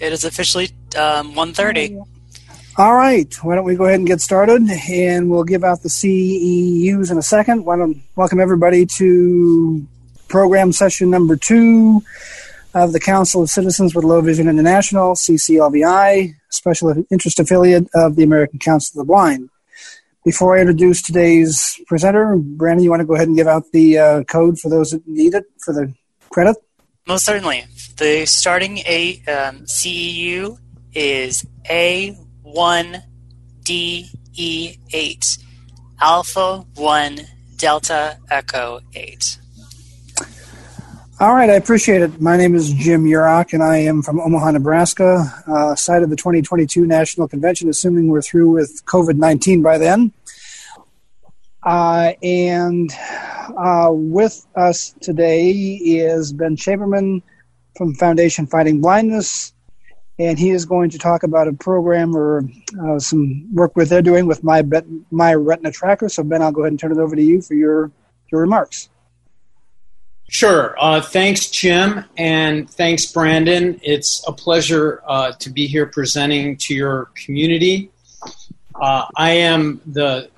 It is officially um, 1.30. All right. Why don't we go ahead and get started, and we'll give out the CEUs in a second. Why don't welcome everybody to program session number two of the Council of Citizens with Low Vision International, CCLVI, special interest affiliate of the American Council of the Blind. Before I introduce today's presenter, Brandon, you want to go ahead and give out the uh, code for those that need it for the credit? Most certainly. The starting A um, CEU is A1DE8, Alpha 1 Delta Echo 8. All right, I appreciate it. My name is Jim Yurok, and I am from Omaha, Nebraska, uh, site of the 2022 National Convention, assuming we're through with COVID 19 by then. Uh, and uh, with us today is Ben Shaberman from Foundation Fighting Blindness, and he is going to talk about a program or uh, some work with they're doing with my my Retina Tracker. So Ben, I'll go ahead and turn it over to you for your your remarks. Sure. Uh, thanks, Jim, and thanks, Brandon. It's a pleasure uh, to be here presenting to your community. Uh, I am the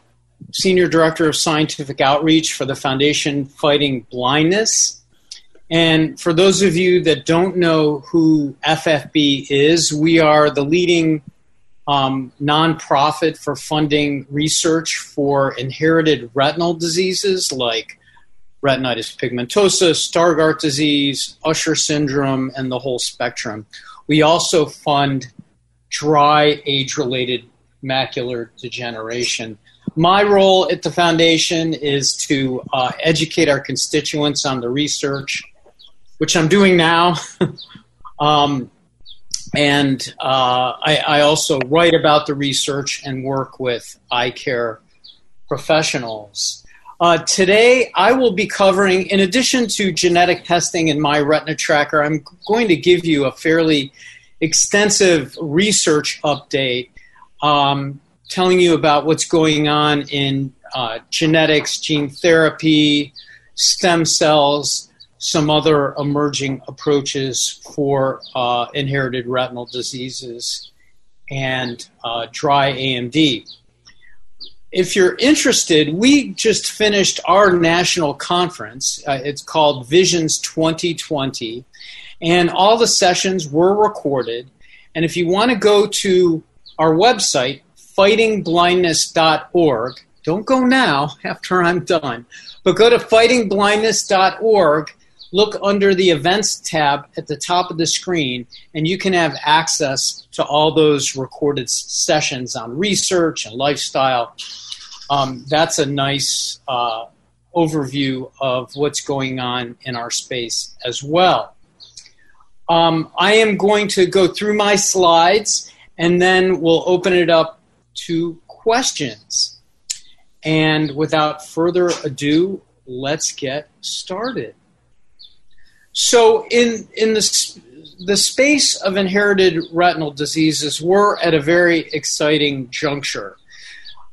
Senior Director of Scientific Outreach for the Foundation Fighting Blindness. And for those of you that don't know who FFB is, we are the leading um, nonprofit for funding research for inherited retinal diseases like retinitis pigmentosa, Stargardt disease, Usher syndrome, and the whole spectrum. We also fund dry age related macular degeneration. My role at the foundation is to uh, educate our constituents on the research, which I'm doing now. um, and uh, I, I, also write about the research and work with eye care professionals. Uh, today, I will be covering, in addition to genetic testing in my retina tracker, I'm going to give you a fairly extensive research update um, telling you about what's going on in uh, genetics, gene therapy, stem cells, some other emerging approaches for uh, inherited retinal diseases, and uh, dry AMD. If you're interested, we just finished our national conference. Uh, it's called Visions 2020, and all the sessions were recorded. And if you want to go to our website, fightingblindness.org. Don't go now after I'm done, but go to fightingblindness.org. Look under the events tab at the top of the screen, and you can have access to all those recorded sessions on research and lifestyle. Um, that's a nice uh, overview of what's going on in our space as well. Um, I am going to go through my slides and then we'll open it up to questions. And without further ado, let's get started. So, in, in the, the space of inherited retinal diseases, we're at a very exciting juncture.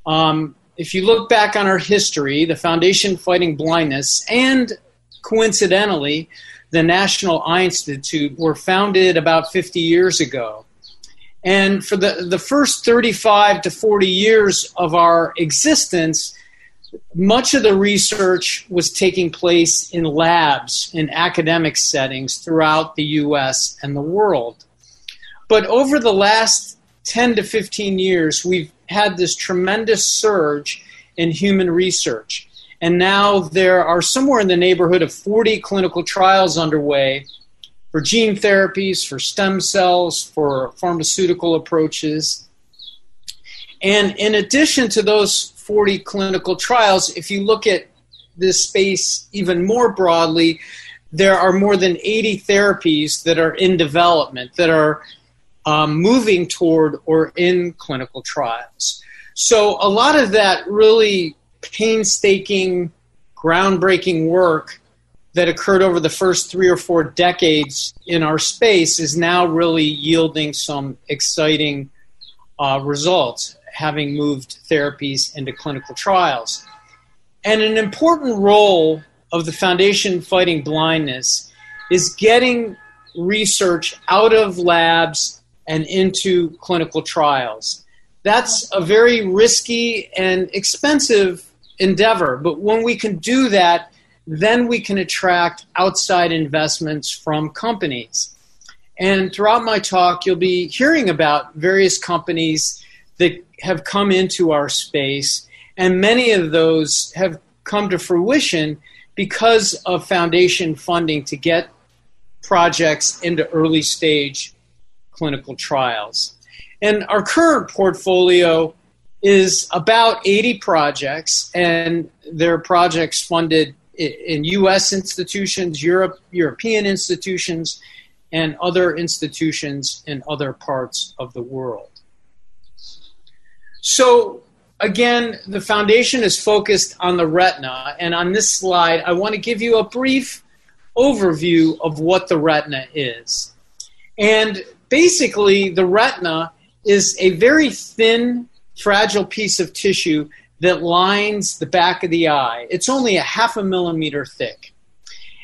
Um, if you look back on our history, the Foundation Fighting Blindness and coincidentally, the National Eye Institute were founded about 50 years ago. And for the, the first 35 to 40 years of our existence, much of the research was taking place in labs, in academic settings throughout the US and the world. But over the last 10 to 15 years, we've had this tremendous surge in human research. And now there are somewhere in the neighborhood of 40 clinical trials underway for gene therapies, for stem cells, for pharmaceutical approaches. And in addition to those 40 clinical trials, if you look at this space even more broadly, there are more than 80 therapies that are in development that are um, moving toward or in clinical trials. So, a lot of that really painstaking, groundbreaking work that occurred over the first three or four decades in our space is now really yielding some exciting uh, results, having moved therapies into clinical trials. And an important role of the Foundation Fighting Blindness is getting research out of labs and into clinical trials. That's a very risky and expensive endeavor, but when we can do that, then we can attract outside investments from companies. And throughout my talk, you'll be hearing about various companies that have come into our space, and many of those have come to fruition because of foundation funding to get projects into early stage clinical trials. And our current portfolio is about 80 projects, and they're projects funded in U.S. institutions, Europe, European institutions, and other institutions in other parts of the world. So, again, the foundation is focused on the retina, and on this slide, I want to give you a brief overview of what the retina is. And basically, the retina is a very thin, fragile piece of tissue that lines the back of the eye. It's only a half a millimeter thick.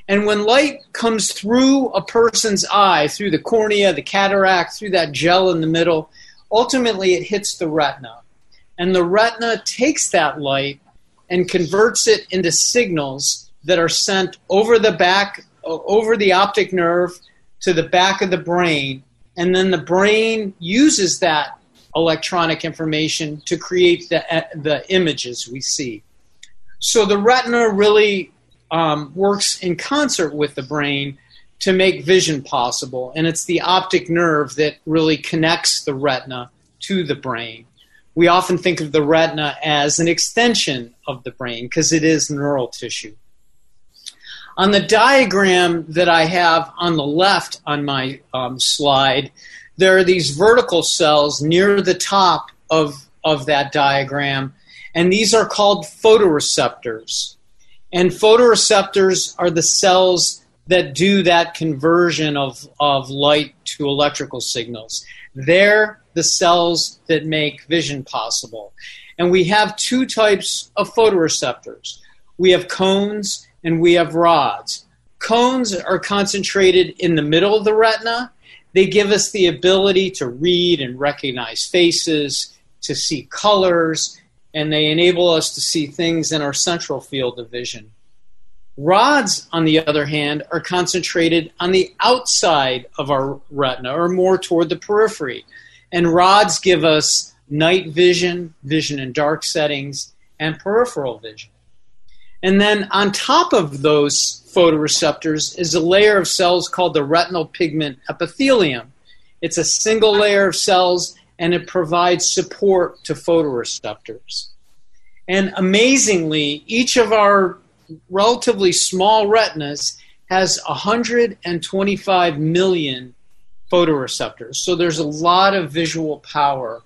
And when light comes through a person's eye, through the cornea, the cataract, through that gel in the middle, ultimately it hits the retina. And the retina takes that light and converts it into signals that are sent over the back, over the optic nerve to the back of the brain. And then the brain uses that electronic information to create the, the images we see. So the retina really um, works in concert with the brain to make vision possible. And it's the optic nerve that really connects the retina to the brain. We often think of the retina as an extension of the brain because it is neural tissue. On the diagram that I have on the left on my um, slide, there are these vertical cells near the top of, of that diagram, and these are called photoreceptors. And photoreceptors are the cells that do that conversion of, of light to electrical signals. They're the cells that make vision possible. And we have two types of photoreceptors we have cones and we have rods. Cones are concentrated in the middle of the retina, they give us the ability to read and recognize faces, to see colors, and they enable us to see things in our central field of vision. Rods, on the other hand, are concentrated on the outside of our retina or more toward the periphery. And rods give us night vision, vision in dark settings, and peripheral vision. And then on top of those photoreceptors is a layer of cells called the retinal pigment epithelium. It's a single layer of cells and it provides support to photoreceptors. And amazingly, each of our relatively small retinas has 125 million photoreceptors. So there's a lot of visual power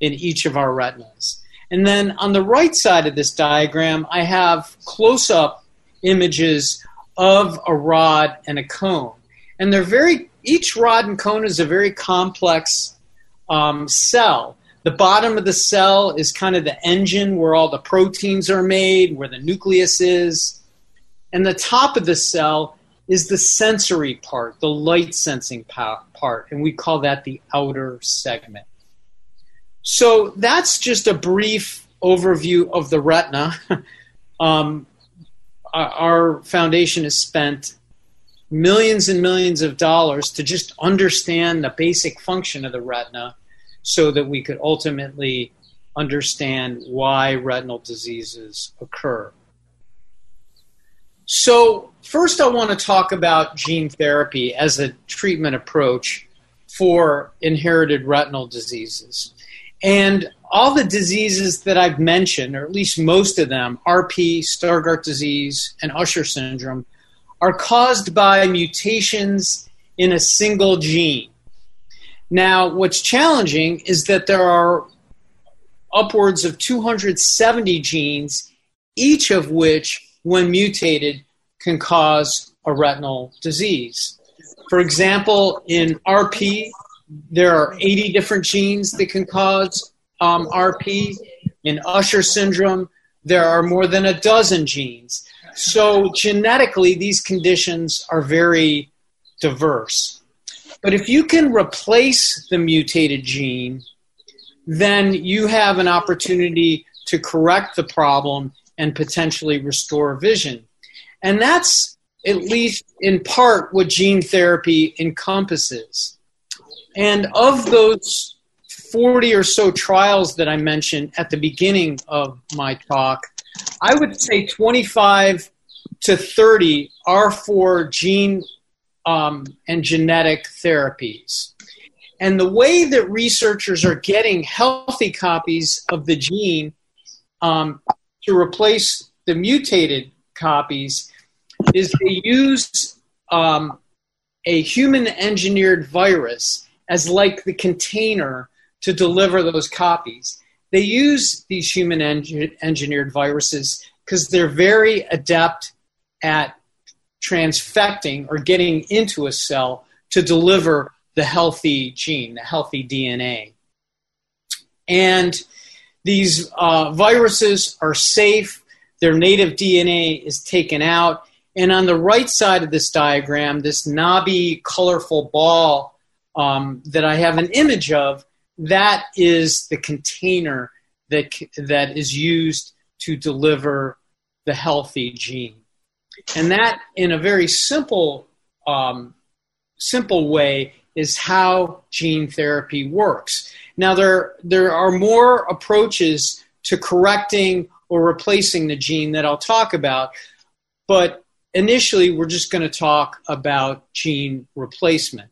in each of our retinas. And then on the right side of this diagram, I have close up images of a rod and a cone. And they're very, each rod and cone is a very complex um, cell. The bottom of the cell is kind of the engine where all the proteins are made, where the nucleus is. And the top of the cell is the sensory part, the light sensing part, and we call that the outer segment. So that's just a brief overview of the retina. um, our foundation has spent millions and millions of dollars to just understand the basic function of the retina so that we could ultimately understand why retinal diseases occur. So, first, I want to talk about gene therapy as a treatment approach for inherited retinal diseases. And all the diseases that I've mentioned, or at least most of them, RP, Stargardt disease, and Usher syndrome, are caused by mutations in a single gene. Now, what's challenging is that there are upwards of 270 genes, each of which, when mutated, can cause a retinal disease. For example, in RP, there are 80 different genes that can cause um, RP. In Usher syndrome, there are more than a dozen genes. So, genetically, these conditions are very diverse. But if you can replace the mutated gene, then you have an opportunity to correct the problem and potentially restore vision. And that's at least in part what gene therapy encompasses. And of those 40 or so trials that I mentioned at the beginning of my talk, I would say 25 to 30 are for gene um, and genetic therapies. And the way that researchers are getting healthy copies of the gene um, to replace the mutated copies is they use um, a human engineered virus as like the container to deliver those copies. They use these human engineered viruses because they're very adept at transfecting or getting into a cell to deliver the healthy gene, the healthy DNA. And these uh, viruses are safe, their native DNA is taken out. And on the right side of this diagram, this knobby, colorful ball um, that I have an image of, that is the container that, that is used to deliver the healthy gene. And that, in a very simple, um, simple way, is how gene therapy works. Now, there, there are more approaches to correcting or replacing the gene that I'll talk about, but initially, we're just going to talk about gene replacement.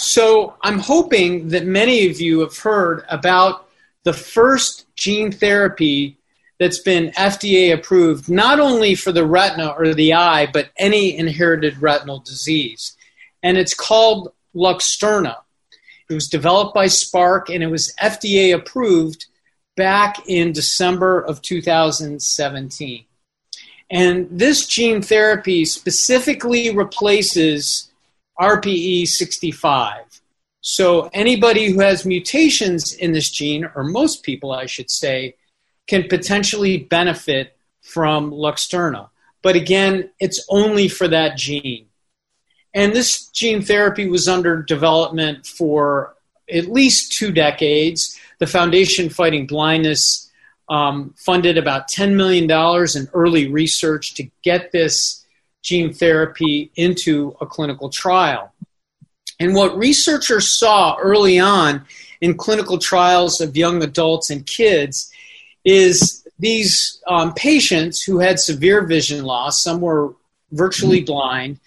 So, I'm hoping that many of you have heard about the first gene therapy that's been FDA approved, not only for the retina or the eye, but any inherited retinal disease. And it's called Luxturna. It was developed by Spark and it was FDA approved back in December of 2017. And this gene therapy specifically replaces RPE 65. So anybody who has mutations in this gene, or most people, I should say, can potentially benefit from Luxturna. But again, it's only for that gene. And this gene therapy was under development for at least two decades. The Foundation Fighting Blindness um, funded about $10 million in early research to get this gene therapy into a clinical trial. And what researchers saw early on in clinical trials of young adults and kids is these um, patients who had severe vision loss, some were virtually mm-hmm. blind,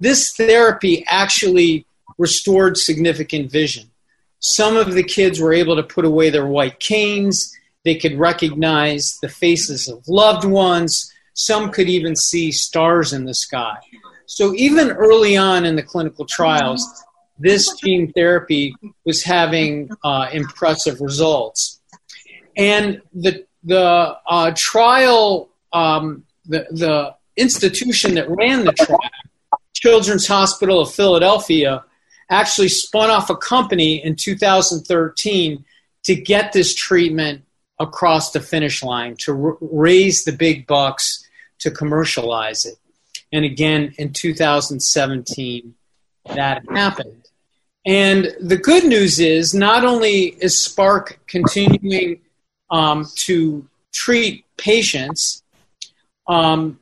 this therapy actually restored significant vision. Some of the kids were able to put away their white canes. They could recognize the faces of loved ones. Some could even see stars in the sky. So, even early on in the clinical trials, this gene therapy was having uh, impressive results. And the the uh, trial, um, the the institution that ran the trial, Children's Hospital of Philadelphia, actually spun off a company in 2013 to get this treatment across the finish line, to r- raise the big bucks to commercialize it. And again, in 2017, that happened. And the good news is not only is Spark continuing um, to treat patients, um,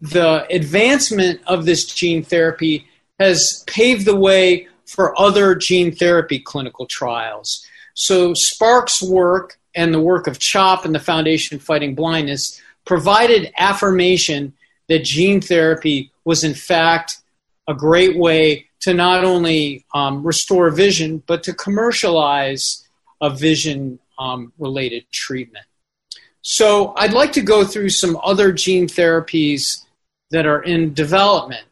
the advancement of this gene therapy has paved the way for other gene therapy clinical trials. So, Spark's work and the work of CHOP and the Foundation Fighting Blindness provided affirmation that gene therapy was, in fact, a great way to not only um, restore vision, but to commercialize a vision um, related treatment. So, I'd like to go through some other gene therapies that are in development.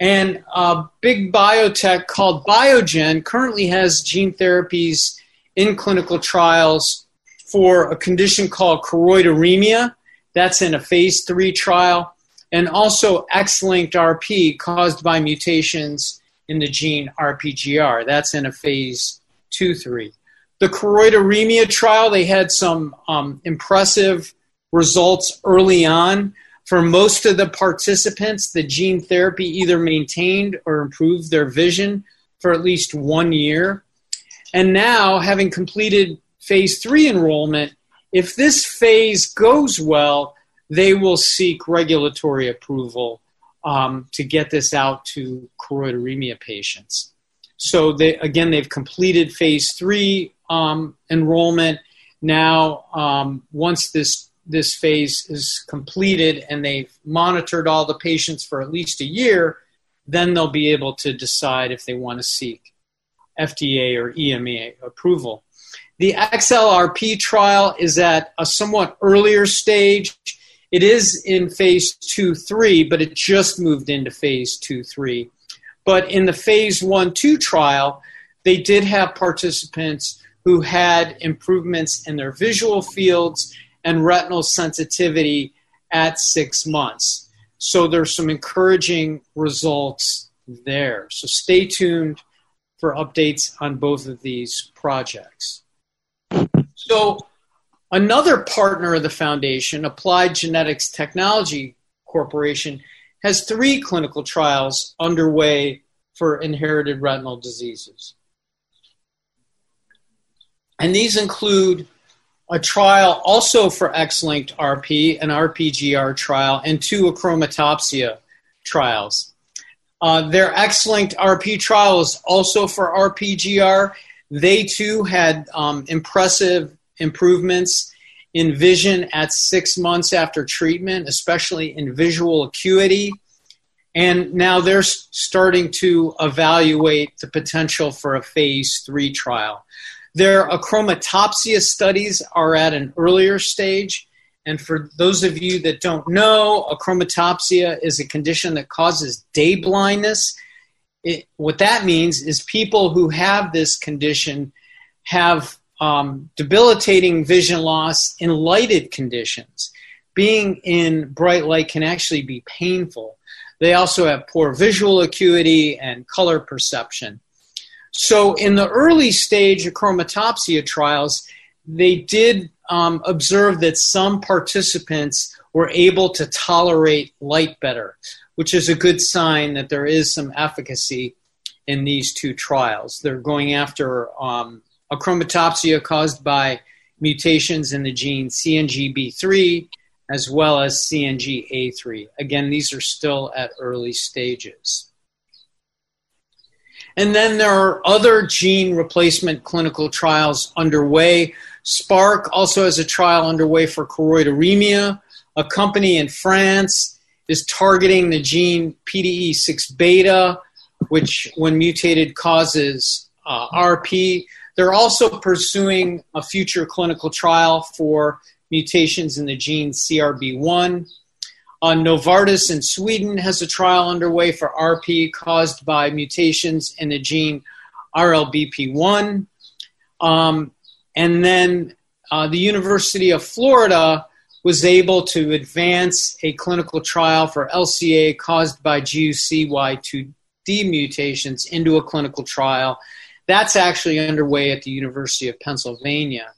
And a big biotech called Biogen currently has gene therapies in clinical trials for a condition called choroideremia. That's in a phase three trial. And also X linked RP caused by mutations in the gene RPGR. That's in a phase two, three. The choroideremia trial, they had some um, impressive results early on For most of the participants, the gene therapy either maintained or improved their vision for at least one year. And now, having completed phase three enrollment, if this phase goes well, they will seek regulatory approval um, to get this out to choroideremia patients. So they again they've completed phase three um, enrollment. Now, um, once this this phase is completed and they've monitored all the patients for at least a year, then they'll be able to decide if they want to seek FDA or EMA approval. The XLRP trial is at a somewhat earlier stage. It is in phase 2 3, but it just moved into phase 2 3. But in the phase 1 2 trial, they did have participants who had improvements in their visual fields and retinal sensitivity at six months. So there's some encouraging results there. So stay tuned for updates on both of these projects. So another partner of the foundation, Applied Genetics Technology Corporation, has three clinical trials underway for inherited retinal diseases. And these include a trial also for X-linked RP, an RPGR trial, and two achromatopsia trials. Uh, their X-linked RP trial is also for RPGR. They too had um, impressive improvements in vision at six months after treatment, especially in visual acuity. And now they're starting to evaluate the potential for a phase three trial. Their achromatopsia studies are at an earlier stage. And for those of you that don't know, achromatopsia is a condition that causes day blindness. It, what that means is people who have this condition have um, debilitating vision loss in lighted conditions. Being in bright light can actually be painful. They also have poor visual acuity and color perception. So, in the early stage achromatopsia trials, they did um, observe that some participants were able to tolerate light better, which is a good sign that there is some efficacy in these two trials. They're going after um, achromatopsia caused by mutations in the gene CNGB3 as well as CNGA3. Again, these are still at early stages. And then there are other gene replacement clinical trials underway. Spark also has a trial underway for choroideremia. A company in France is targeting the gene PDE6 beta, which, when mutated, causes uh, RP. They're also pursuing a future clinical trial for mutations in the gene CRB1. Uh, Novartis in Sweden has a trial underway for RP caused by mutations in the gene RLBP1. Um, and then uh, the University of Florida was able to advance a clinical trial for LCA caused by GUCY2D mutations into a clinical trial. That's actually underway at the University of Pennsylvania.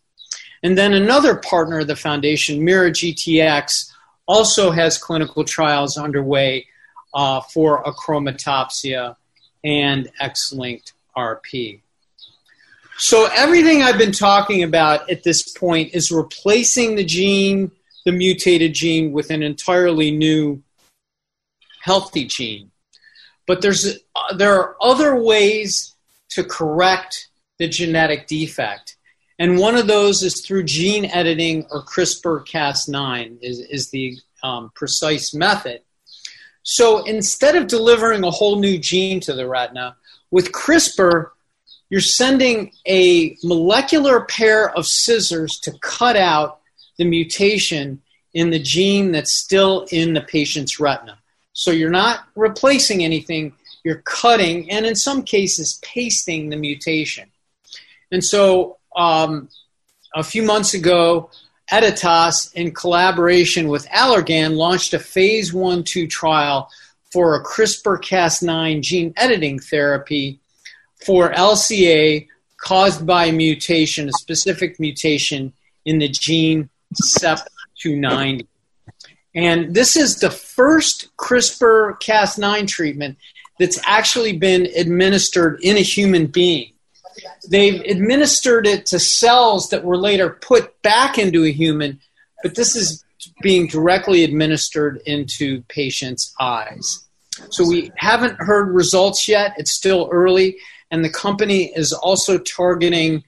And then another partner of the foundation, MeiraGTx, also has clinical trials underway uh, for achromatopsia and X-linked RP. So everything I've been talking about at this point is replacing the gene, the mutated gene, with an entirely new healthy gene. But there's uh, there are other ways to correct the genetic defect. And one of those is through gene editing or CRISPR Cas9 is, is the um, precise method. So instead of delivering a whole new gene to the retina, with CRISPR, you're sending a molecular pair of scissors to cut out the mutation in the gene that's still in the patient's retina. So you're not replacing anything, you're cutting and in some cases pasting the mutation. And so um, a few months ago, Editas, in collaboration with Allergan, launched a phase 1 2 trial for a CRISPR Cas9 gene editing therapy for LCA caused by a mutation, a specific mutation in the gene CEP290. And this is the first CRISPR Cas9 treatment that's actually been administered in a human being. They've administered it to cells that were later put back into a human, but this is being directly administered into patients' eyes. So we haven't heard results yet. It's still early. And the company is also targeting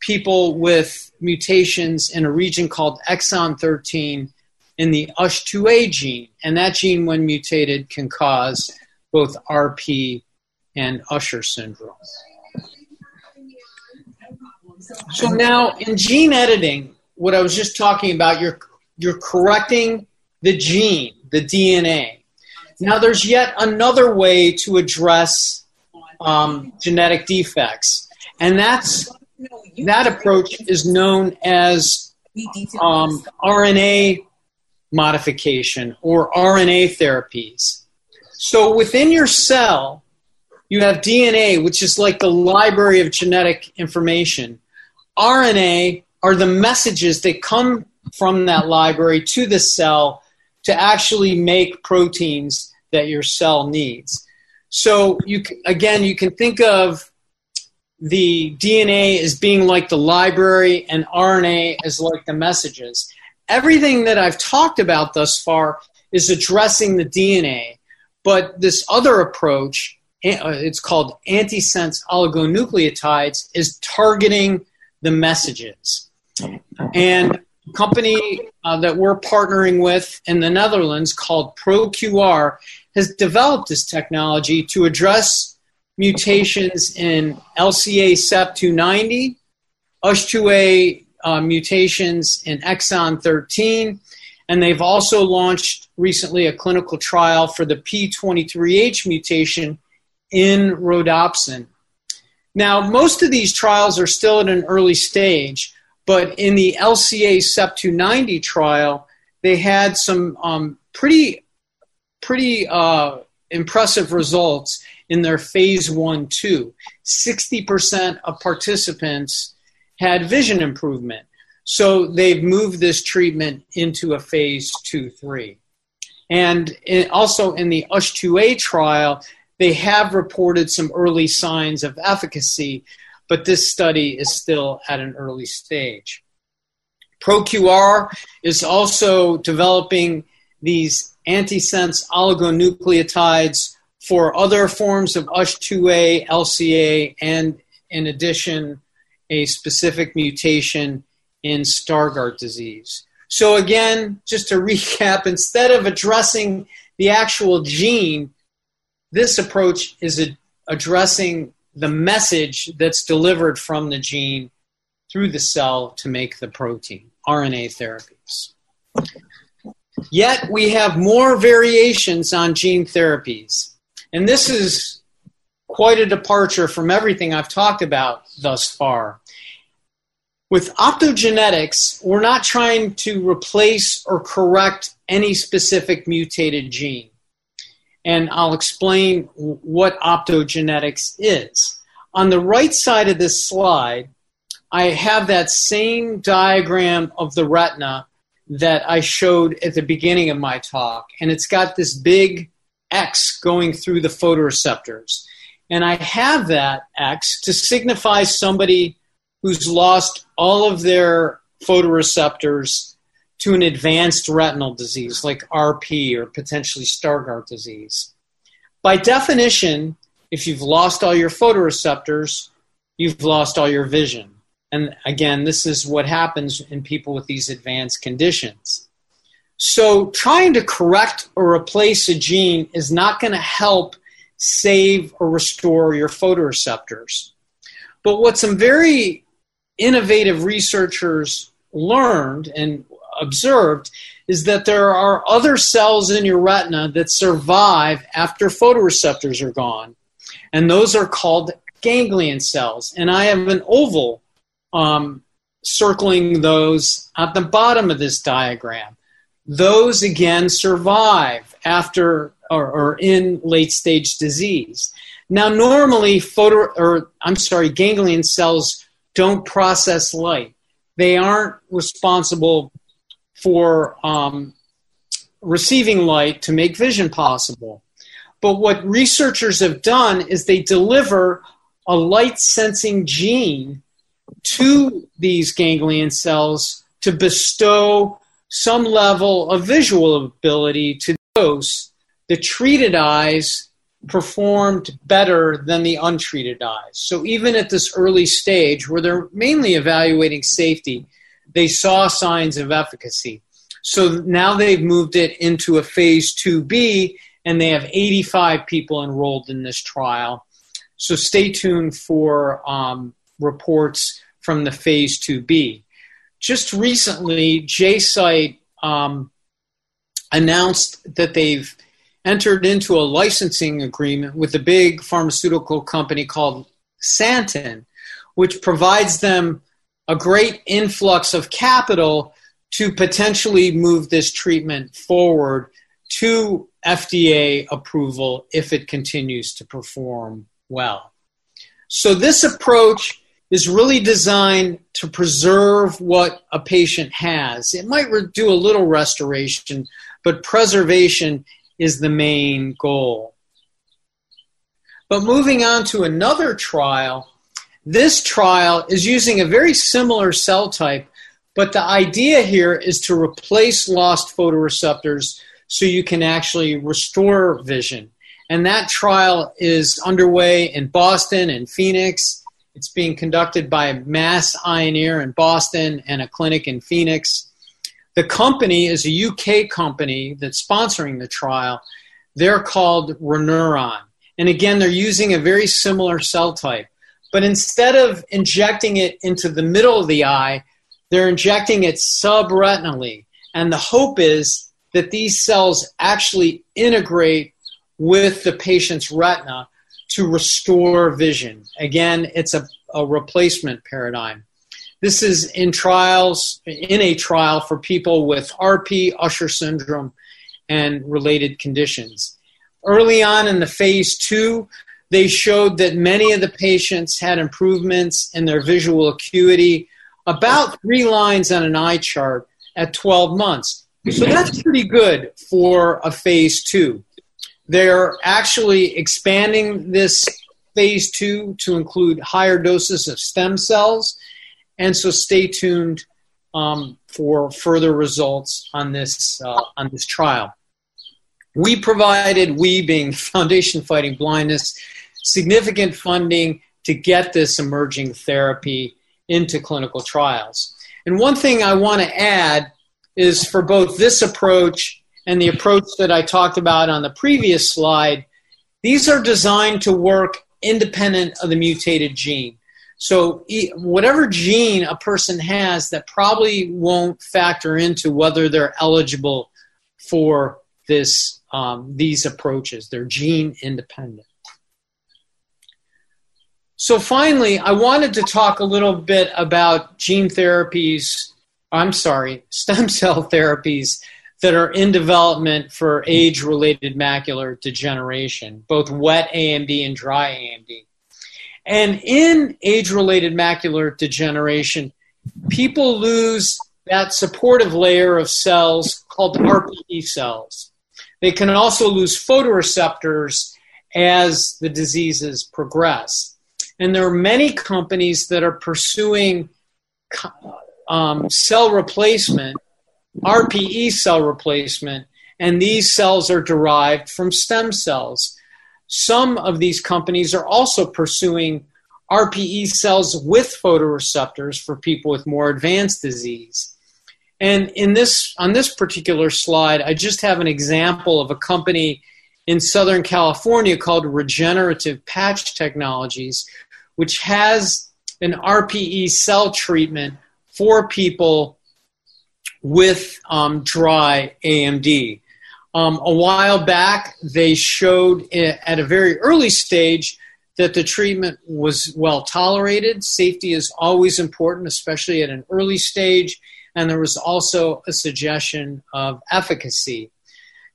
people with mutations in a region called exon 13 in the USH2A gene. And that gene, when mutated, can cause both RP and Usher syndrome. So now in gene editing, what I was just talking about, you're, you're correcting the gene, the DNA. Now there's yet another way to address um, genetic defects, and that's that approach is known as um, RNA modification or RNA therapies. So within your cell, you have DNA, which is like the library of genetic information. RNA are the messages that come from that library to the cell to actually make proteins that your cell needs. So you again, you can think of the DNA as being like the library and RNA as like the messages. Everything that I've talked about thus far is addressing the DNA, but this other approach, uh, it's called antisense oligonucleotides, is targeting the messages. And a company uh, that we're partnering with in the Netherlands called ProQR has developed this technology to address mutations in LCA CEP290, USH2A uh, mutations in exon 13, and they've also launched recently a clinical trial for the P23H mutation in rhodopsin. Now, most of these trials are still at an early stage, but in the LCA CEP290 trial, they had some um, pretty, pretty uh, impressive results in their phase one, two. 60% of participants had vision improvement. So they've moved this treatment into a phase two, three. And also in the USH2A trial, they have reported some early signs of efficacy, but this study is still at an early stage. ProQR is also developing these antisense oligonucleotides for other forms of USH2A, LCA, and in addition, a specific mutation in Stargardt disease. So, again, just to recap, instead of addressing the actual gene, this approach is addressing the message that's delivered from the gene through the cell to make the protein, RNA therapies. Yet we have more variations on gene therapies. And this is quite a departure from everything I've talked about thus far. With optogenetics, we're not trying to replace or correct any specific mutated gene and I'll explain what optogenetics is. On the right side of this slide, I have that same diagram of the retina that I showed at the beginning of my talk, and it's got this big X going through the photoreceptors. And I have that X to signify somebody who's lost all of their photoreceptors to an advanced retinal disease like RP or potentially Stargardt disease. By definition, if you've lost all your photoreceptors, you've lost all your vision. And again, this is what happens in people with these advanced conditions. So, trying to correct or replace a gene is not going to help save or restore your photoreceptors. But what some very innovative researchers learned and observed is that there are other cells in your retina that survive after photoreceptors are gone. And those are called ganglion cells. And I have an oval um, circling those at the bottom of this diagram. Those again survive after or, or in late stage disease. Now, normally, photo or I'm sorry, ganglion cells don't process light. They aren't responsible for um, receiving light to make vision possible. But what researchers have done is they deliver a light sensing gene to these ganglion cells to bestow some level of visual ability to those. The treated eyes performed better than the untreated eyes. So even at this early stage, where they're mainly evaluating safety, they saw signs of efficacy. So now they've moved it into a phase 2B, and they have 85 people enrolled in this trial. So stay tuned for um, reports from the phase 2B. Just recently, jCyte um, announced that they've entered into a licensing agreement with a big pharmaceutical company called Santen, which provides them a great influx of capital to potentially move this treatment forward to FDA approval if it continues to perform well. So, this approach is really designed to preserve what a patient has. It might do a little restoration, but preservation is the main goal. But moving on to another trial, this trial is using a very similar cell type, but the idea here is to replace lost photoreceptors so you can actually restore vision. And that trial is underway in Boston and Phoenix. It's being conducted by Mass Eye and Ear in Boston and a clinic in Phoenix. The company is a UK company that's sponsoring the trial. They're called ReNeuron. And again, they're using a very similar cell type. But instead of injecting it into the middle of the eye, they're injecting it subretinally. And the hope is that these cells actually integrate with the patient's retina to restore vision. Again, it's a, a replacement paradigm. This is in trials, in a trial for people with RP, Usher syndrome, and related conditions. Early on in the phase two, they showed that many of the patients had improvements in their visual acuity, about three lines on an eye chart at 12 months. So that's pretty good for a phase two. They're actually expanding this phase two to include higher doses of stem cells. And so stay tuned um, for further results on this, uh, on this trial. We provided, we being Foundation Fighting Blindness, significant funding to get this emerging therapy into clinical trials. And one thing I want to add is for both this approach and the approach that I talked about on the previous slide, these are designed to work independent of the mutated gene. So, whatever gene a person has, that probably won't factor into whether they're eligible for this um, these approaches. They're gene independent. So, finally, I wanted to talk a little bit about gene therapies. I'm sorry, stem cell therapies that are in development for age related macular degeneration, both wet AMD and dry AMD. And in age related macular degeneration, people lose that supportive layer of cells called RPE cells. They can also lose photoreceptors as the diseases progress. And there are many companies that are pursuing um, cell replacement RPE cell replacement, and these cells are derived from stem cells. Some of these companies are also pursuing RPE cells with photoreceptors for people with more advanced disease. And in this on this particular slide, I just have an example of a company in Southern California called Regenerative Patch Technologies, which has an RPE cell treatment for people with um, dry AMD. Um, a while back, they showed at a very early stage that the treatment was well tolerated. Safety is always important, especially at an early stage, and there was also a suggestion of efficacy.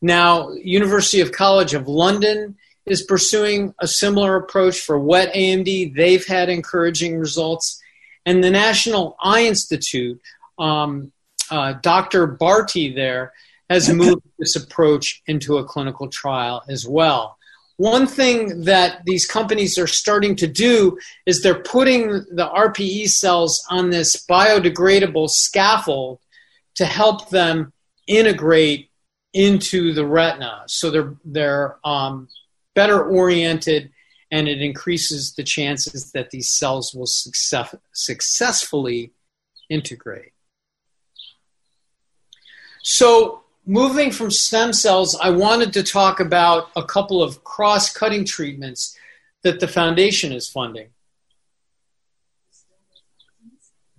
Now, University of College of London is pursuing a similar approach for wet AMD. They've had encouraging results. And the National Eye Institute um, uh, Dr. Bharti there has moved this approach into a clinical trial as well. One thing that these companies are starting to do is they're putting the RPE cells on this biodegradable scaffold to help them integrate into the retina. So they're, they're um, better oriented and it increases the chances that these cells will success, successfully integrate. So, moving from stem cells, I wanted to talk about a couple of cross cutting treatments that the foundation is funding.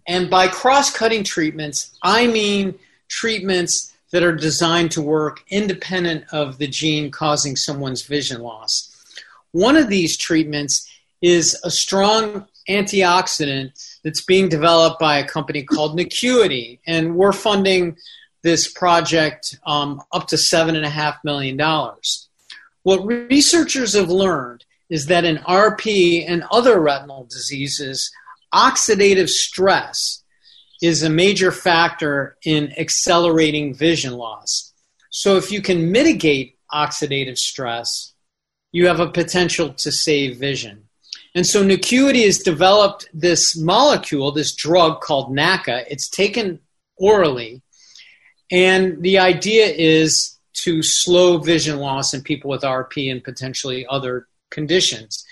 And by cross cutting treatments, I mean treatments that are designed to work independent of the gene causing someone's vision loss. One of these treatments is a strong antioxidant that's being developed by a company called Nacuity, and we're funding this project um, up to $7.5 million. What researchers have learned is that in RP and other retinal diseases, oxidative stress is a major factor in accelerating vision loss. So, if you can mitigate oxidative stress, you have a potential to save vision. And so Nacuity has developed this molecule, this drug called NACA. It's taken orally, and the idea is to slow vision loss in people with RP and potentially other conditions.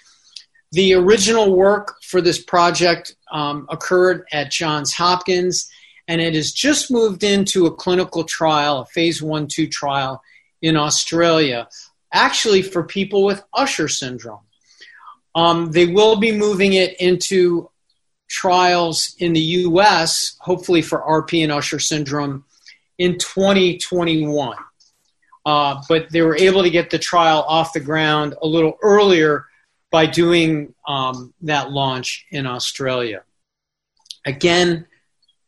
The original work for this project um, occurred at Johns Hopkins, and it has just moved into a clinical trial, a phase one, two trial in Australia, actually for people with Usher syndrome. Um, they will be moving it into trials in the US, hopefully for RP and Usher syndrome in 2021. Uh, but they were able to get the trial off the ground a little earlier by doing um, that launch in Australia. Again,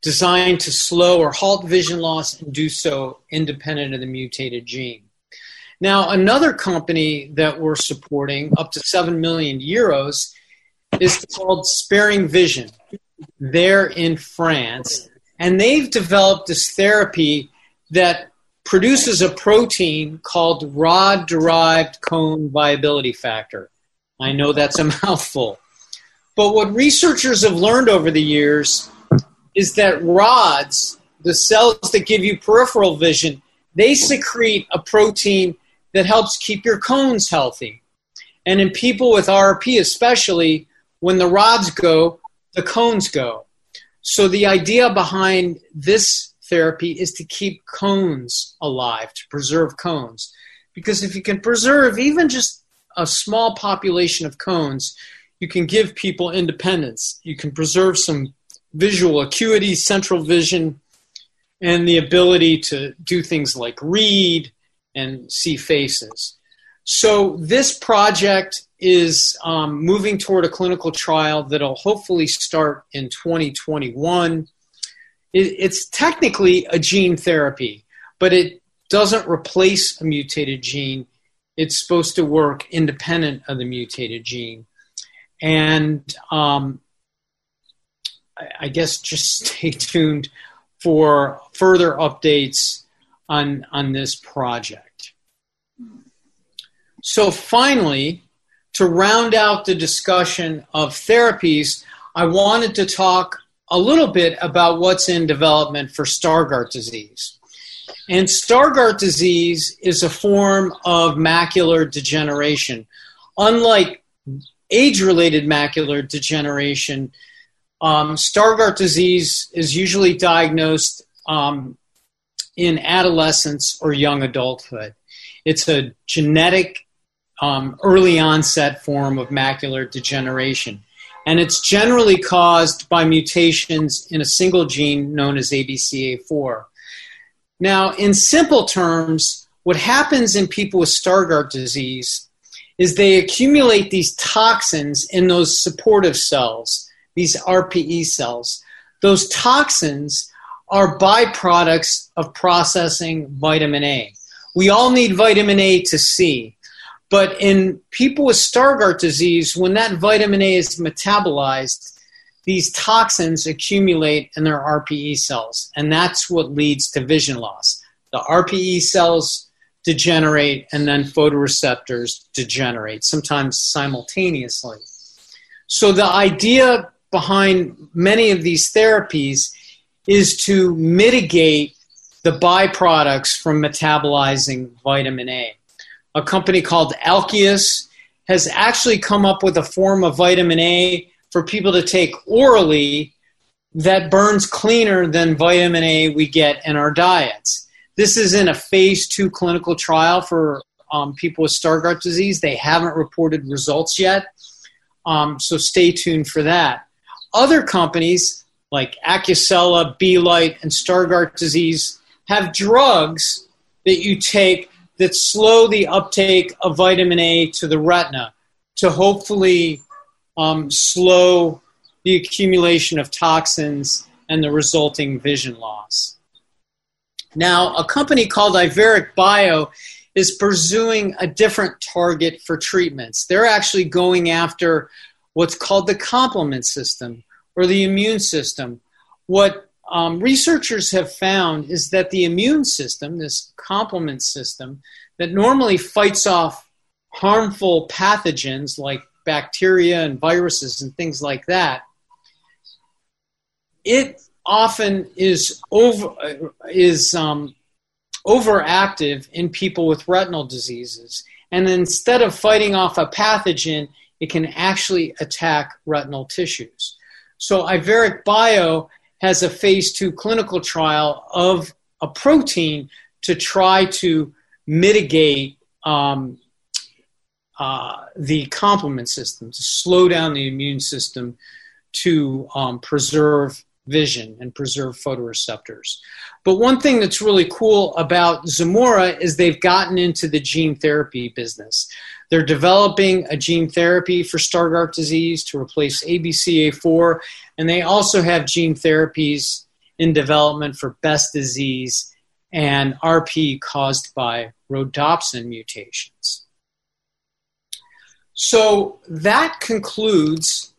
designed to slow or halt vision loss and do so independent of the mutated gene. Now, another company that we're supporting, up to 7 million euros, is called Sparing Vision. They're in France, and they've developed this therapy that produces a protein called rod derived cone viability factor. I know that's a mouthful. But what researchers have learned over the years is that rods, the cells that give you peripheral vision, they secrete a protein that helps keep your cones healthy. And in people with RP, especially, when the rods go, the cones go. So the idea behind this therapy is to keep cones alive, to preserve cones. Because if you can preserve even just a small population of cones, you can give people independence. You can preserve some visual acuity, central vision, and the ability to do things like read and see faces. So this project is um, moving toward a clinical trial that'll hopefully start in 2021. It, it's technically a gene therapy, but it doesn't replace a mutated gene. It's supposed to work independent of the mutated gene. And um, I, I guess just stay tuned for further updates on, on this project. So, finally, to round out the discussion of therapies, I wanted to talk a little bit about what's in development for Stargardt disease. And Stargardt disease is a form of macular degeneration. Unlike age related macular degeneration, um, Stargardt disease is usually diagnosed um, in adolescence or young adulthood. It's a genetic, um, early onset form of macular degeneration. And it's generally caused by mutations in a single gene known as ABCA4. Now, in simple terms, what happens in people with Stargardt disease is they accumulate these toxins in those supportive cells, these RPE cells. Those toxins are byproducts of processing vitamin A. We all need vitamin A to see. But in people with Stargardt disease, when that vitamin A is metabolized, these toxins accumulate in their RPE cells, and that's what leads to vision loss. The RPE cells degenerate and then photoreceptors degenerate, sometimes simultaneously. So the idea behind many of these therapies is to mitigate the byproducts from metabolizing vitamin A. A company called Alkeus has actually come up with a form of vitamin A for people to take orally that burns cleaner than vitamin A we get in our diets. This is in a phase two clinical trial for um, people with Stargardt disease. They haven't reported results yet, um, so stay tuned for that. Other companies like Acucela, Belite, and Stargardt disease have drugs that you take that slow the uptake of vitamin A to the retina to hopefully um, slow the accumulation of toxins and the resulting vision loss. Now, a company called Iveric Bio is pursuing a different target for treatments. They're actually going after what's called the complement system or the immune system. What um, researchers have found is that the immune system, this complement system, that normally fights off harmful pathogens like bacteria and viruses and things like that, it often is over is um, overactive in people with retinal diseases. And instead of fighting off a pathogen, it can actually attack retinal tissues. So Iveric Bio has a phase two clinical trial of a protein to try to mitigate um, uh, the complement system, to slow down the immune system to um, preserve vision and preserve photoreceptors. But one thing that's really cool about Zimura is they've gotten into the gene therapy business. They're developing a gene therapy for Stargardt disease to replace ABCA4, and they also have gene therapies in development for Best disease and RP caused by rhodopsin mutations. So that concludes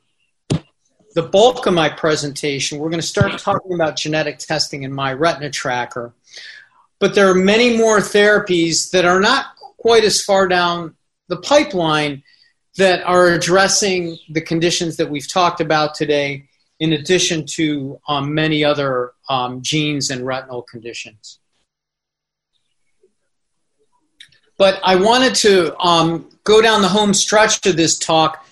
the bulk of my presentation. We're going to start talking about genetic testing in my retina tracker. But there are many more therapies that are not quite as far down the pipeline that are addressing the conditions that we've talked about today, in addition to um, many other um, genes and retinal conditions. But I wanted to um, go down the home stretch of this talk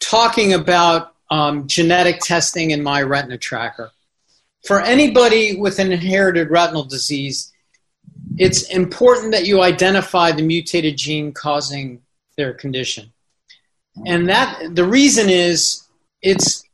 talking about um, genetic testing in my retina tracker. For anybody with an inherited retinal disease, it's important that you identify the mutated gene causing their condition. And that the reason is it's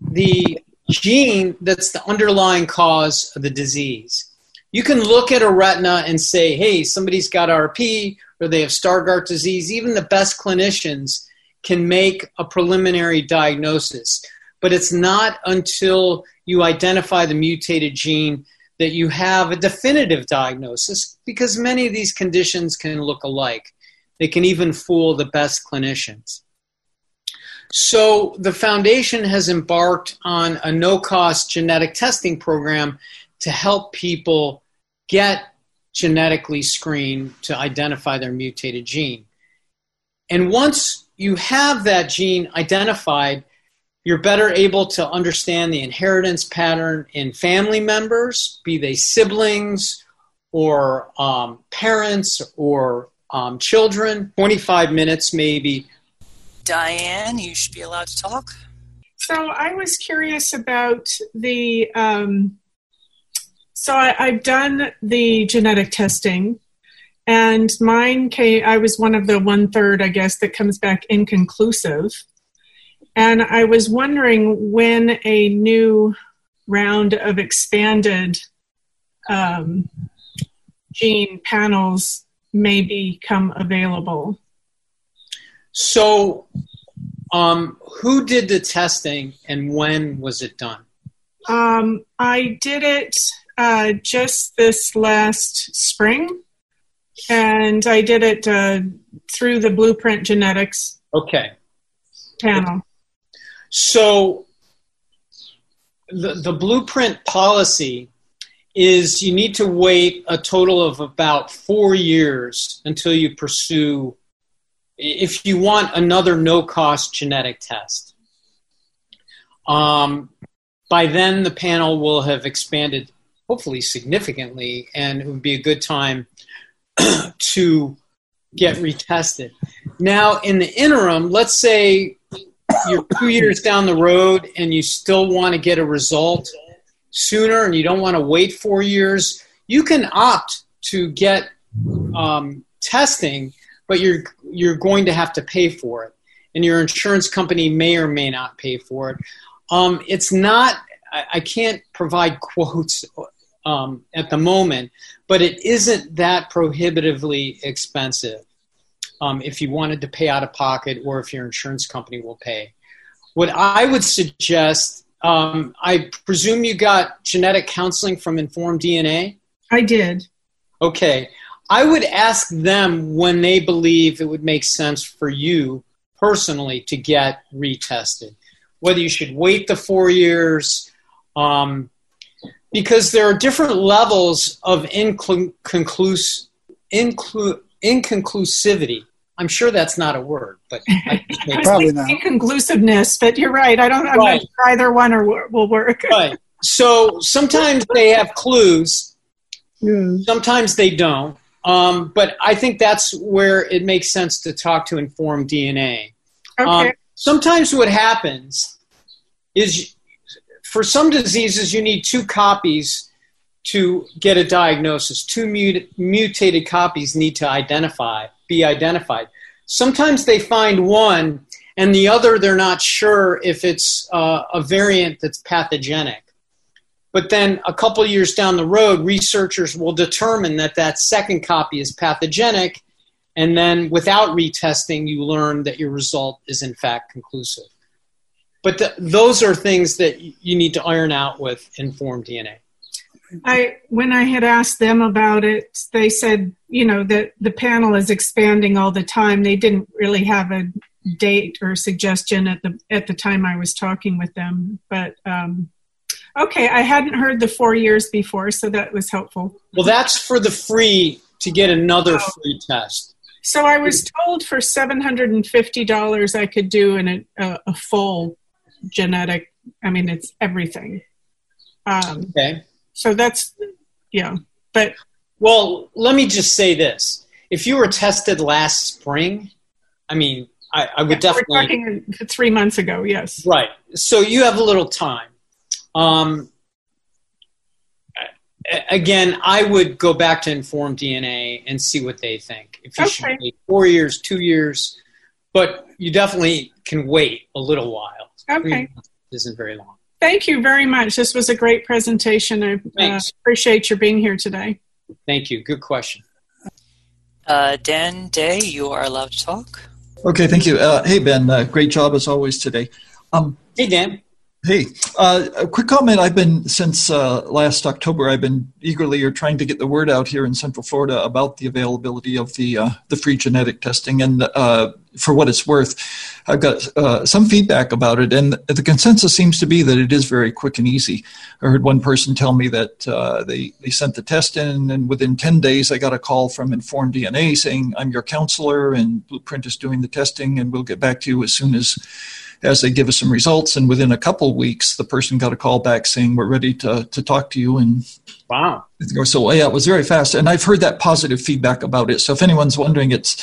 the gene that's the underlying cause of the disease. You can look at a retina and say, hey, somebody's got RP or they have Stargardt disease. Even the best clinicians can make a preliminary diagnosis. But it's not until you identify the mutated gene that you have a definitive diagnosis because many of these conditions can look alike. They can even fool the best clinicians. So the foundation has embarked on a no cost genetic testing program to help people get genetically screened to identify their mutated gene. And once you have that gene identified, you're better able to understand the inheritance pattern in family members, be they siblings or um, parents or um, children. 25 minutes, maybe. Diane, you should be allowed to talk. So I was curious about the. Um, so I, I've done the genetic testing and mine came, I was one of the one third, I guess, that comes back inconclusive. And I was wondering when a new round of expanded um, gene panels may become available. So, um, who did the testing and when was it done? Um, I did it uh, just this last spring and I did it uh, through the Blueprint Genetics. Okay. Panel. So the the Blueprint policy is you need to wait a total of about four years until you pursue, if you want another no cost genetic test. Um, by then, the panel will have expanded, hopefully significantly, and it would be a good time to get retested. Now, in the interim, let's say you're two years down the road and you still want to get a result sooner and you don't want to wait four years, you can opt to get um, testing, but you're you're going to have to pay for it, and your insurance company may or may not pay for it. Um, it's not. I, I, can't provide quotes um, at the moment, but it isn't that prohibitively expensive um, if you wanted to pay out of pocket or if your insurance company will pay. What I would suggest, um, I presume you got genetic counseling from Informed DNA? I did. Okay. I would ask them when they believe it would make sense for you personally to get retested. Whether you should wait the four years, um, because there are different levels of inconclus- inclu- inconclusivity. I'm sure that's not a word, but probably not inconclusiveness. But you're right. I don't. I'm right. not sure either one or will work. right. So sometimes they have clues. Yeah. Sometimes they don't. Um, but I think that's where it makes sense to talk to informed DNA. Okay. Um, sometimes what happens is for some diseases you need two copies to get a diagnosis. Two mut- mutated copies need to identify, be identified. Sometimes they find one, and the other they're not sure if it's uh, a variant that's pathogenic. But then a couple years down the road, researchers will determine that that second copy is pathogenic, and then without retesting, you learn that your result is in fact conclusive. But th- those are things that you need to iron out with informed DNA. I when I had asked them about it, they said, you know, that the panel is expanding all the time. They didn't really have a date or suggestion at the at the time I was talking with them, but um, okay, I hadn't heard the four years before, so that was helpful. Well, that's for the free to get another oh. free test. So I was told for seven hundred and fifty dollars I could do an, a, a full genetic. I mean, it's everything. Um, okay so that's yeah but well let me just say this if you were tested last spring i mean i, I would yeah, definitely we're talking three months ago yes right so you have a little time um, again i would go back to inform dna and see what they think if you okay. should wait four years two years but you definitely can wait a little while okay isn't very long Thank you very much. This was a great presentation. I uh, appreciate your being here today. Thank you. Good question. Uh, Dan Day, you are allowed to talk. Okay, thank you. Uh, hey, Ben, uh, great job as always today. Um, hey, Dan. Hey, uh, a quick comment. I've been since uh, last October. I've been eagerly or trying to get the word out here in Central Florida about the availability of the uh, the free genetic testing. And uh, for what it's worth, I've got uh, some feedback about it, and the consensus seems to be that it is very quick and easy. I heard one person tell me that uh, they they sent the test in, and within ten days, I got a call from Informed DNA saying, "I'm your counselor, and Blueprint is doing the testing, and we'll get back to you as soon as." As they give us some results. And within a couple weeks, the person got a call back saying, "We're ready to to talk to you." And wow, so yeah, it was very fast. And I've heard that positive feedback about it. So if anyone's wondering, it's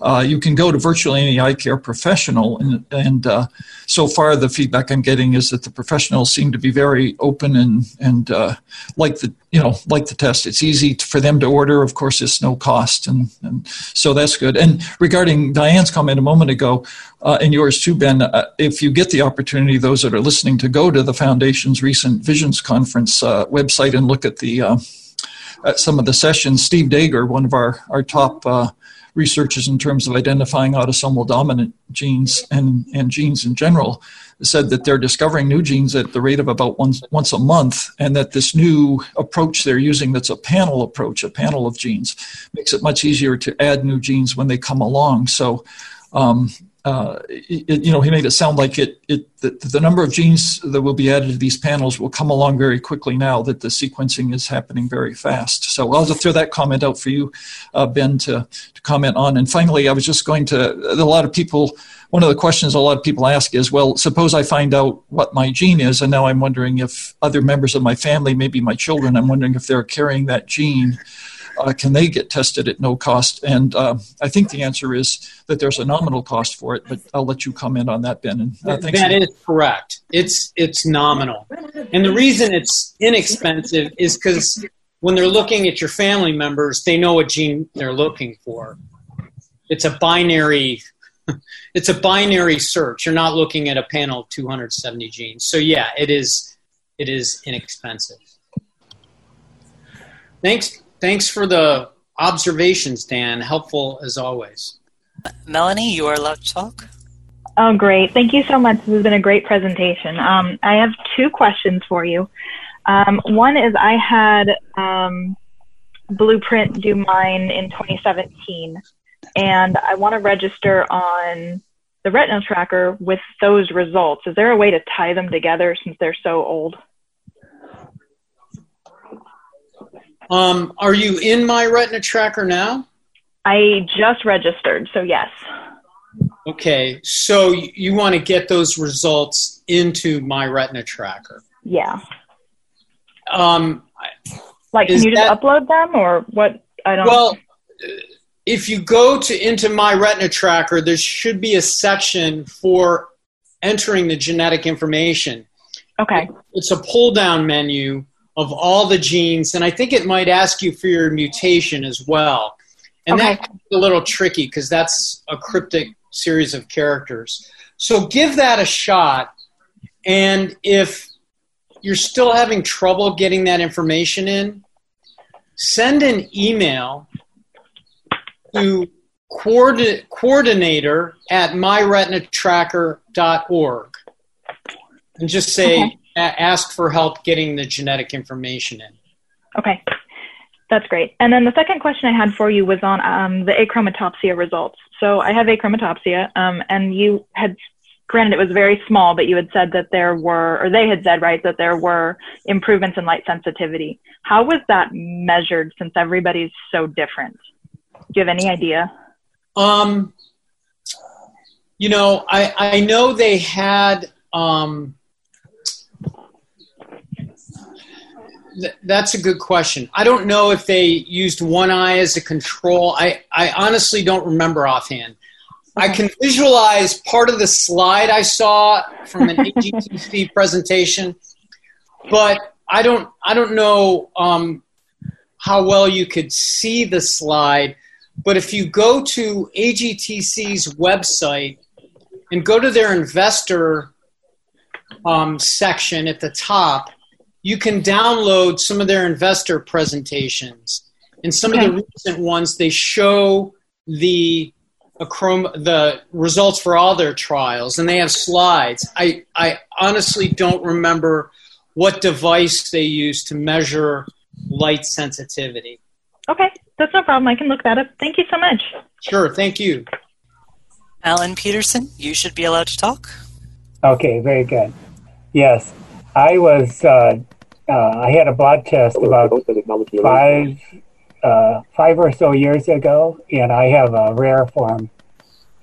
uh, you can go to virtually any eye care professional, and and uh, so far the feedback I'm getting is that the professionals seem to be very open and and uh, like the you know like the test. It's easy for them to order. Of course, it's no cost, and and so that's good. And regarding Diane's comment a moment ago, uh, and yours too, Ben, uh, if you get the opportunity, those that are listening, to go to the foundation's recent Visions Conference uh, website and look at the at some of the sessions. Steve Daiger, one of our our top uh, researchers in terms of identifying autosomal dominant genes and, and genes in general said that they're discovering new genes at the rate of about once, once a month, and that this new approach they're using, that's a panel approach, a panel of genes, makes it much easier to add new genes when they come along. So, um, uh, it, you know, he made it sound like it, it the, the, number of genes that will be added to these panels will come along very quickly now that the sequencing is happening very fast. So I'll just throw that comment out for you, uh, Ben, to, to comment on. And finally, I was just going to, a lot of people, one of the questions a lot of people ask is, well, suppose I find out what my gene is, and now I'm wondering if other members of my family, maybe my children, I'm wondering if they're carrying that gene uh, can they get tested at no cost? And uh, I think the answer is that there's a nominal cost for it, but I'll let you comment on that, Ben. And, uh, that is correct. It's it's nominal, and the reason it's inexpensive is because when they're looking at your family members, they know what gene they're looking for. It's a binary. It's a binary search. You're not looking at a panel of 270 genes. So yeah, it is. It is inexpensive. Thanks, Thanks for the observations, Dan. Helpful as always. Melanie, you are allowed to talk. Oh, great. Thank you so much. This has been a great presentation. Um, I have two questions for you. Um, one is I had um, Blueprint do mine in 2017, and I want to register on the Retina Tracker with those results. Is there a way to tie them together since they're so old? Um, are you in my Retina Tracker now? I just registered, so yes. Okay, so you want to get those results into my Retina Tracker? Yeah. Um, like, can you just that, upload them, or what? I don't. Well, if you go to into my Retina Tracker, there should be a section for entering the genetic information. Okay. It's a pull down menu of all the genes, and I think it might ask you for your mutation as well. And okay. that's a little tricky because that's a cryptic series of characters. So give that a shot. And if you're still having trouble getting that information in, send an email to coordinator at myretinatracker.org and just say, okay ask for help getting the genetic information in. Okay, that's great. And then the second question I had for you was on um, the achromatopsia results. So I have achromatopsia, um, and you had, granted, it was very small, but you had said that there were, or they had said, right, that there were improvements in light sensitivity. How was that measured since everybody's so different? Do you have any idea? Um, you know, I, I know they had um, that's a good question. I don't know if they used one eye as a control. I, I honestly don't remember offhand. Okay. I can visualize part of the slide I saw from an AGTC presentation, but I don't I don't know um, how well you could see the slide. But if you go to AGTC's website and go to their investor um, section at the top, you can download some of their investor presentations. And some okay. of the recent ones, they show the the results for all their trials, and they have slides. I, I honestly don't remember what device they use to measure light sensitivity. Okay, that's no problem. I can look that up. Thank you so much. Sure, thank you. Alan Peterson, you should be allowed to talk. Okay, very good. Yes, I was uh, uh, I had a blood test about five uh, five or so years ago, and I have a rare form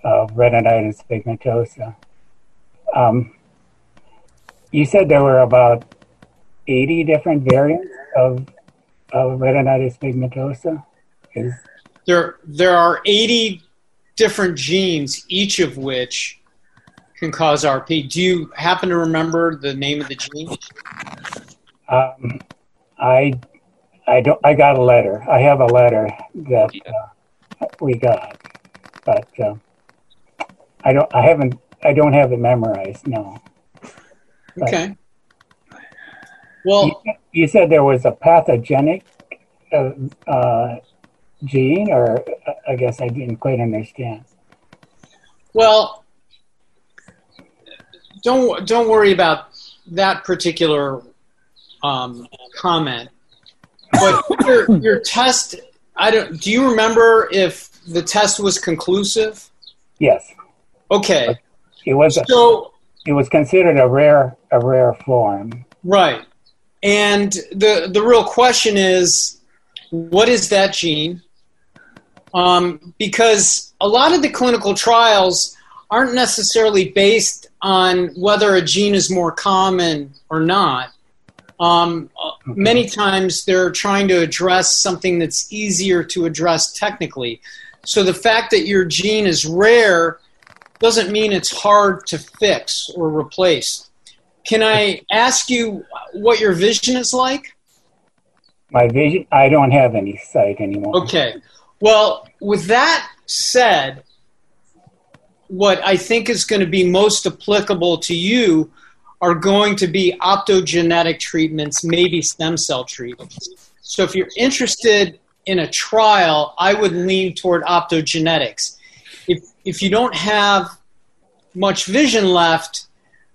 of retinitis pigmentosa. Um, you said there were about eighty different variants of of retinitis pigmentosa. Is there there are eighty different genes, each of which can cause RP. Do you happen to remember the name of the gene? Um, I, I don't. I got a letter. I have a letter that uh, we got, but uh, I don't. I haven't. I don't have it memorized. No. But okay. Well, you, you, said there was a pathogenic uh, uh gene, or uh, I guess I didn't quite understand. Well, don't don't worry about that particular um, comment. But your, your test, I don't. Do you remember if the test was conclusive? Yes. Okay. It was a, So it was considered a rare a rare form. Right. And the the real question is, what is that gene? Um, because a lot of the clinical trials aren't necessarily based on whether a gene is more common or not. Um, uh, Many times they're trying to address something that's easier to address technically. So the fact that your gene is rare doesn't mean it's hard to fix or replace. Can I ask you what your vision is like? My vision, I don't have any sight anymore. Okay. Well, with that said, what I think is going to be most applicable to you are going to be optogenetic treatments, maybe stem cell treatments. So if you're interested in a trial, I would lean toward optogenetics. If, if you don't have much vision left,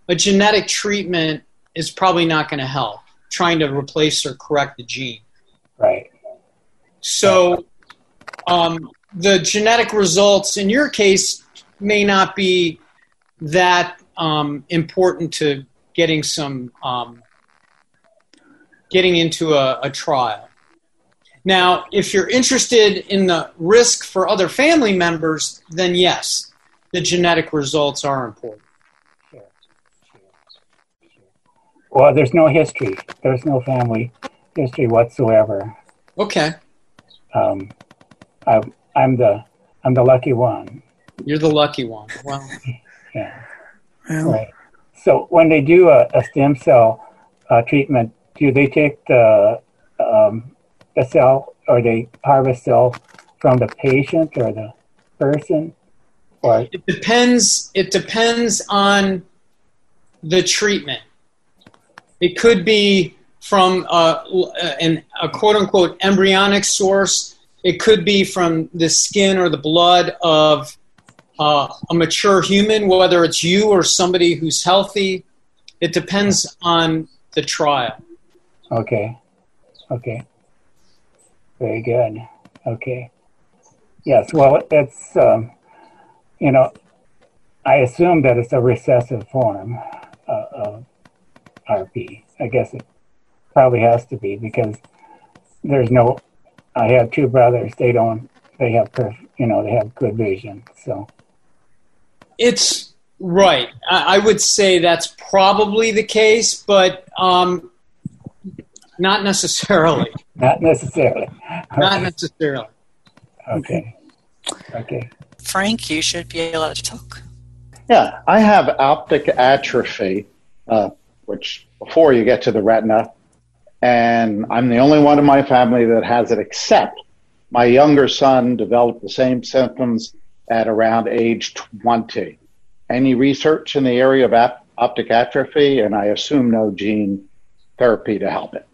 a genetic treatment is probably not going to help trying to replace or correct the gene. Right. So um, the genetic results in your case may not be that um, important to getting some um, getting into a, a trial. Now, if you're interested in the risk for other family members, then yes, the genetic results are important. Well, there's no history. There's no family history whatsoever. Okay, Um, I, I'm the I'm the lucky one. You're the lucky one. Well, Yeah. Well, Right. So when they do a, a stem cell uh, treatment, do they take the um, the cell or they harvest cell from the patient or the person? Or it depends. It depends on the treatment. It could be from a, an, a quote unquote embryonic source. It could be from the skin or the blood of uh, a mature human, whether it's you or somebody who's healthy. It depends on the trial. okay, okay, very good. Okay, yes. Well, it's um, you know, I assume that it's a recessive form uh, of RP. I guess it probably has to be because there's no. I have two brothers. They don't. They have perf, you know. They have good vision. So It's right. I, I would say that's probably the case, but um, not necessarily. not necessarily. Not necessarily. Okay. Okay. Frank, you should be allowed to talk. Yeah, I have optic atrophy, uh, which before you get to the retina, and I'm the only one in my family that has it, except my younger son developed the same symptoms at around age 20. Any research in the area of ap- optic atrophy, and I assume no gene therapy to help it.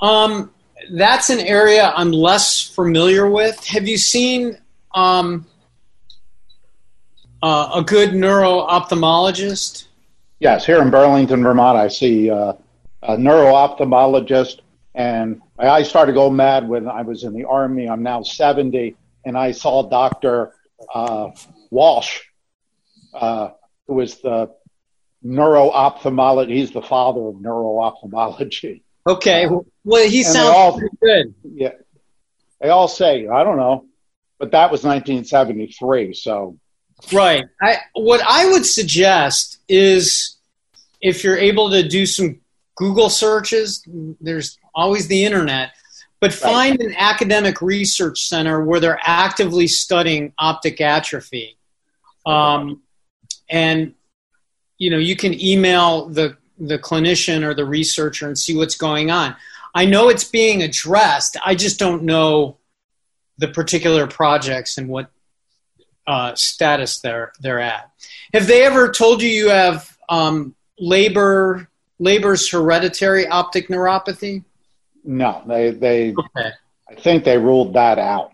Um, that's an area I'm less familiar with. Have you seen um, uh, a good neuro ophthalmologist? Yes, here in Burlington, Vermont, I see uh, a neuro-ophthalmologist, and my eyes started to go mad when I was in the Army. I'm now 70, and I saw Dr. Uh, Walsh, uh, who was the neuro-ophthalmologist. He's the father of neuro-ophthalmology. Okay. Well, he sounds all- pretty good. Yeah, they all say I don't know, but that was 1973. So Right. I, what I would suggest is if you're able to do some Google searches, there's always the internet, but find an academic research center where they're actively studying optic atrophy. Um, and, you know, you can email the, the clinician or the researcher and see what's going on. I know it's being addressed. I just don't know the particular projects and what uh, status they're they're at. Have they ever told you you have um, Leber Leber's hereditary optic neuropathy? No, they they Okay. I think they ruled that out.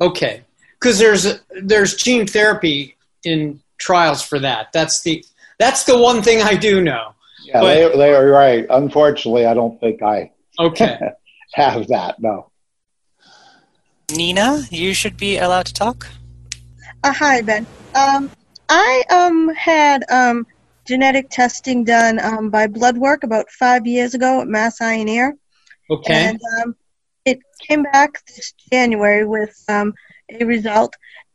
Okay. Because there's there's gene therapy in trials for that. That's the that's the one thing I do know. Yeah, But- they they are right. Unfortunately, I don't think I Okay. have that. No. Nina, you should be allowed to talk. Uh, hi, Ben. Um, I um had um genetic testing done um, by blood work about five years ago at Mass Eye and Ear. Okay. And um, it came back this January with um, a result.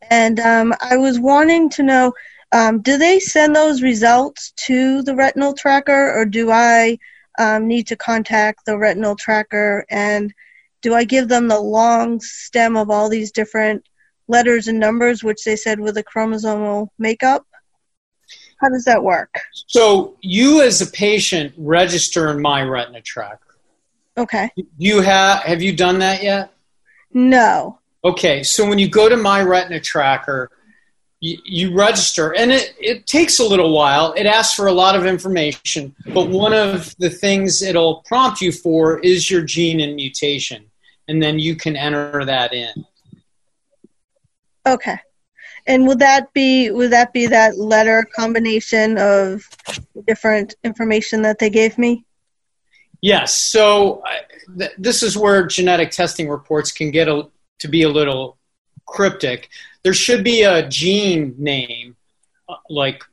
And um, I was wanting to know um, do they send those results to the retinal tracker, or do I um, need to contact the retinal tracker? And do I give them the long stem of all these different letters and numbers, which they said with a chromosomal makeup? How does that work? So you as a patient register in my retina tracker. Okay. You have have you done that yet? No. Okay, so when you go to my retina tracker, you, you register and it, it takes a little while. It asks for a lot of information, but one of the things it'll prompt you for is your gene and mutation. And then you can enter that in. Okay. And would that be would that be that letter combination of different information that they gave me? Yes. So uh, th- this is where genetic testing reports can get a, to be a little cryptic. There should be a gene name, uh, like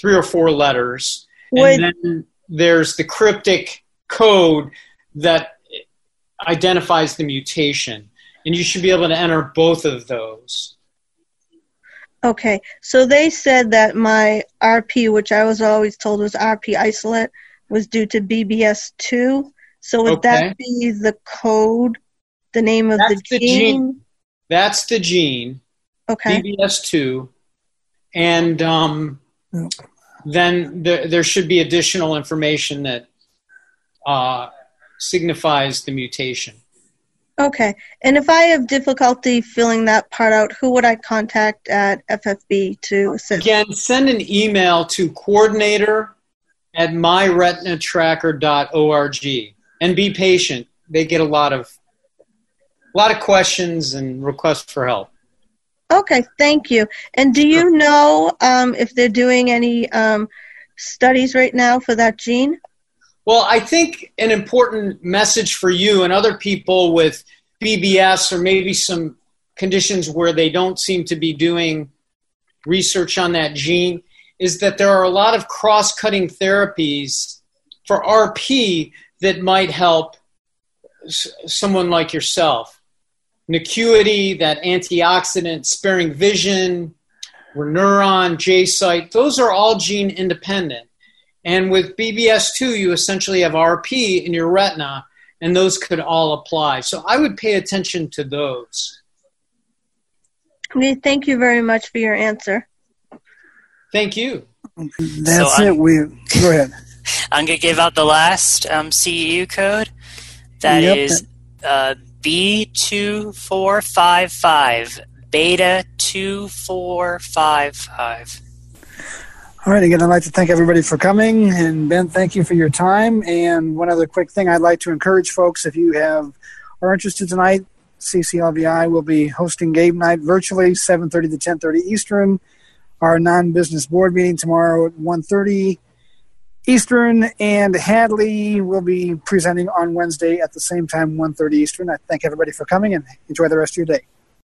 three or four letters, Would- and then there's the cryptic code that identifies the mutation, and you should be able to enter both of those. Okay. So they said that my RP, which I was always told was RP isolate, was due to BBS2. So would Okay. that be the code, the name of That's the the gene? gene. That's the gene. Okay. BBS2, and um, then there, there should be additional information that uh, signifies the mutation. Okay. And if I have difficulty filling that part out, who would I contact at FFB to assist? Again, send an email to coordinator at myretinatracker.org and be patient. They get a lot of a lot of questions and requests for help. Okay, thank you. And do you know um, if they're doing any um, studies right now for that gene? Well, I think an important message for you and other people with BBS or maybe some conditions where they don't seem to be doing research on that gene is that there are a lot of cross cutting therapies for RP that might help someone like yourself. Nacuity, that antioxidant, Sparing Vision, ReNeuron, jCyte, those are all gene independent. And with BBS2, you essentially have RP in your retina, and those could all apply. So I would pay attention to those. Thank you very much for your answer. Thank you. That's So it. I'm- We go ahead. I'm going to give out the last um, CEU code. That Yep. is uh, B2455, Beta 2455. All right. Again, I'd like to thank everybody for coming. And Ben, thank you for your time. And one other quick thing I'd like to encourage folks if you have are interested tonight, CCLVI will be hosting game night virtually, 7.30 to 10.30 Eastern. Our non-business board meeting tomorrow at 1.30 Eastern. And Hadley will be presenting on Wednesday at the same time, 1.30 Eastern. I thank everybody for coming and enjoy the rest of your day.